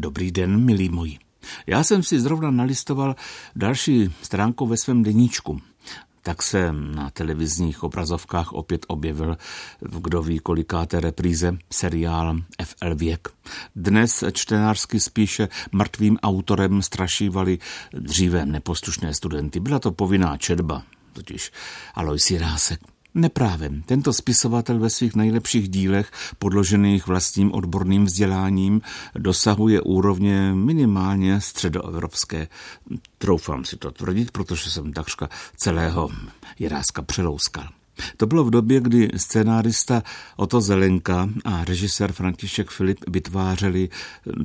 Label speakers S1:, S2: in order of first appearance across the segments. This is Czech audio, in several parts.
S1: Dobrý den, milí moji. Já jsem si zrovna nalistoval další stránku ve svém deníčku. Tak se na televizních obrazovkách opět objevil v kdo ví kolikáté repríze seriál FL Věk. Dnes čtenářsky spíše mrtvým autorem strašívali dříve neposlušné studenty. Byla to povinná četba, totiž Alois Jirásek. Neprávem. Tento spisovatel ve svých nejlepších dílech, podložených vlastním odborným vzděláním, dosahuje úrovně minimálně středoevropské. Troufám si to tvrdit, protože jsem takřka celého Jiráska přelouskal. To bylo v době, kdy scénárista Oto Zelenka a režisér František Filip vytvářeli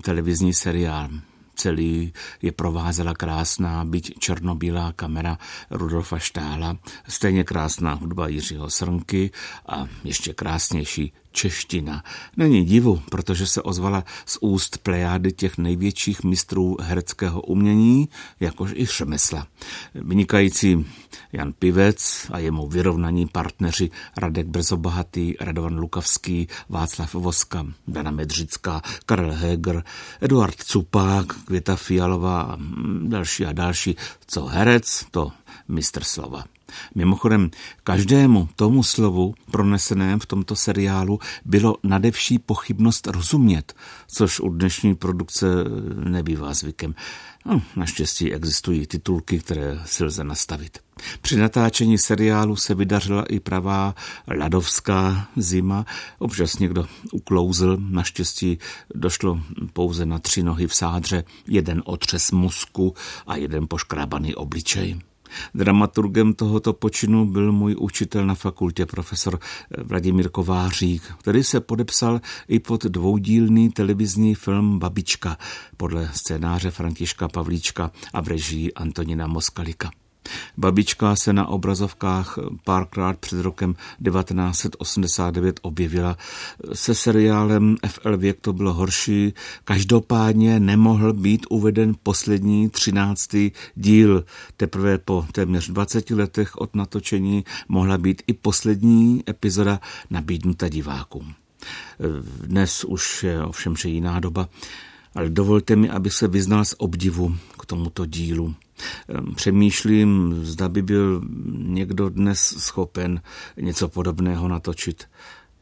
S1: televizní seriál Celý je provázela krásná, byť černobílá kamera Rudolfa Štála, stejně krásná hudba Jiřího Srnky a ještě krásnější čeština. Není divu, protože se ozvala z úst plejády těch největších mistrů hereckého umění, jakož i řemesla. Vynikající Jan Pivec a jemu vyrovnaní partneři Radek Brzobohatý, Radovan Lukavský, Václav Voska, Dana Medřická, Karel Heger, Eduard Cupák, Květa Fialová a další a další. Co herec, to mistr slova. Mimochodem, každému tomu slovu proneseném v tomto seriálu bylo nadevší pochybnost rozumět, což u dnešní produkce nebývá zvykem. No, naštěstí existují titulky, které si lze nastavit. Při natáčení seriálu se vydařila i pravá ladovská zima. Občas někdo uklouzl, naštěstí došlo pouze na tři nohy v sádře, jeden otřes musku a jeden poškrábaný obličej. Dramaturgem tohoto počinu byl můj učitel na fakultě, profesor Vladimír Kovářík, který se podepsal i pod dvoudílný televizní film Babička podle scénáře Františka Pavlíčka a v režii Antonina Moskalika. Babička se na obrazovkách párkrát před rokem 1989 objevila. Se seriálem FL Věk to bylo horší. Každopádně nemohl být uveden poslední třináctý díl. Teprve po téměř 20 letech od natočení mohla být i poslední epizoda nabídnuta divákům. Dnes už je ovšem že jiná doba, ale dovolte mi, aby se vyznal z obdivu k tomuto dílu. Ehm, přemýšlím, zda by byl někdo dnes schopen něco podobného natočit.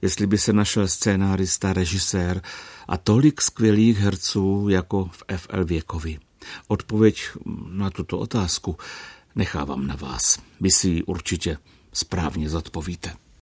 S1: Jestli by se našel scénárista, režisér a tolik skvělých herců jako v FL Věkovi. Odpověď na tuto otázku nechávám na vás. Vy si ji určitě správně zodpovíte.